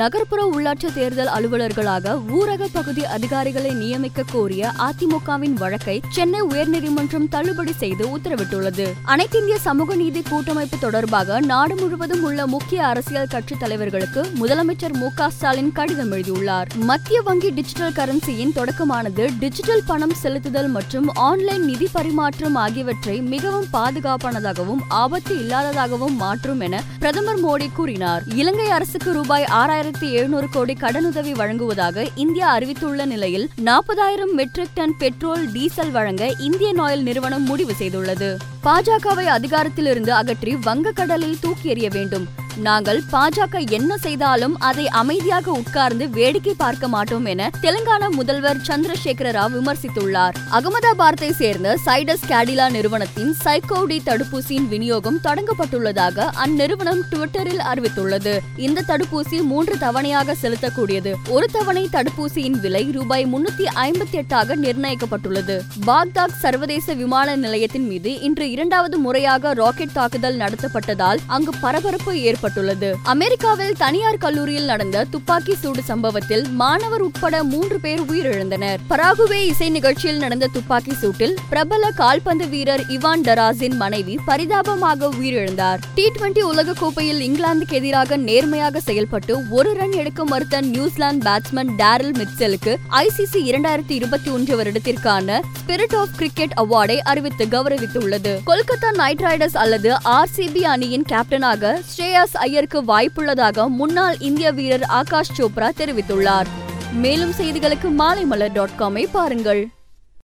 நகர்ப்புற உள்ளாட்சி தேர்தல் அலுவலர்களாக ஊரக பகுதி அதிகாரிகளை நியமிக்க கோரிய அதிமுகவின் வழக்கை சென்னை உயர்நீதிமன்றம் தள்ளுபடி செய்து உத்தரவிட்டுள்ளது. அனைத்திந்திய சமூக நீதி கூட்டமைப்பு தொடர்பாக நாடு முழுவதும் உள்ள முக்கிய அரசியல் கட்சி தலைவர்களுக்கு முதலமைச்சர் மு ஸ்டாலின் கடிதம் எழுதியுள்ளார். மத்திய வங்கி டிஜிட்டல் கரன்சியின் தொடக்கமானது டிஜிட்டல் பணம் செலுத்துதல் மற்றும் ஆன்லைன் நிதி பரிமாற்றம் ஆகியவற்றை மிகவும் பாதுகாப்பானதாகவும் ஆபத்து இல்லாததாகவும் மாற்றும் என பிரதமர் மோடி கூறினார். இலங்கை அரசுக்கு ரூபாய் ஆறாயிரம் ஆயிரத்தி எழுநூறு கோடி கடனுதவி வழங்குவதாக இந்தியா அறிவித்துள்ள நிலையில் நாற்பதாயிரம் மெட்ரிக் டன் பெட்ரோல் டீசல் வழங்க இந்தியன் ஆயில் நிறுவனம் முடிவு செய்துள்ளது. பாஜகவை அதிகாரத்திலிருந்து அகற்றி வங்கக்கடலில் தூக்கி எறிய வேண்டும். நாங்கள் பாஜக என்ன செய்தாலும் அதை அமைதியாக உட்கார்ந்து வேடிக்கை பார்க்க மாட்டோம் என தெலுங்கானா முதல்வர் சந்திரசேகர ராவ் விமர்சித்துள்ளார். அகமதாபாத்தை சேர்ந்த சைடஸ் கேடிலா நிறுவனத்தின் சைகோடி தடுப்பூசியின் விநியோகம் தொடங்கப்பட்டுள்ளதாக அந்நிறுவனம் டுவிட்டரில் அறிவித்துள்ளது. இந்த தடுப்பூசி மூன்று தவணையாக செலுத்தக்கூடியது. ஒரு தவணை தடுப்பூசியின் விலை ரூபாய் முன்னூத்தி ஐம்பத்தி எட்டாக நிர்ணயிக்கப்பட்டுள்ளது. பாக்தாக் சர்வதேச விமான நிலையத்தின் மீது இன்று இரண்டாவது முறையாக ராக்கெட் தாக்குதல் நடத்தப்பட்டதால் அங்கு பரபரப்பு ஏற்பட்டது ஏற்பட்டுள்ளது அமெரிக்காவில் தனியார் கல்லூரியில் நடந்த துப்பாக்கி சூடு சம்பவத்தில் மாணவர் உட்பட மூன்று பேர் உயிரிழந்தனர். பராகுவே இசை நிகழ்ச்சியில் நடந்த துப்பாக்கி சூட்டில் பிரபல கால்பந்து வீரர் இவான் டராஸின் மனைவி பரிதாபமாக உயிரிழந்தார். டி டுவெண்டி உலக கோப்பையில் இங்கிலாந்துக்கு எதிராக நேர்மையாக செயல்பட்டு ஒரு ரன் எடுக்க மறுத்த நியூசிலாந்து பேட்ஸ்மேன் டேரல் மிட்செலுக்கு ஐசிசி இரண்டாயிரத்தி இருபத்தி ஒன்று வருடத்திற்கான ஸ்பிரிட் ஆஃப் கிரிக்கெட் அவார்டை அறிவித்து கௌரவித்துள்ளது. கொல்கத்தா நைட் ரைடர்ஸ் அல்லது ஆர்சிபி அணியின் கேப்டனாக எஸ் ஐயருக்கு வாய்ப்புள்ளதாக முன்னாள் இந்திய வீரர் ஆகாஷ் சோப்ரா தெரிவித்துள்ளார். மேலும் செய்திகளுக்கு மாலைமலர் டாட் காமை பாருங்கள்.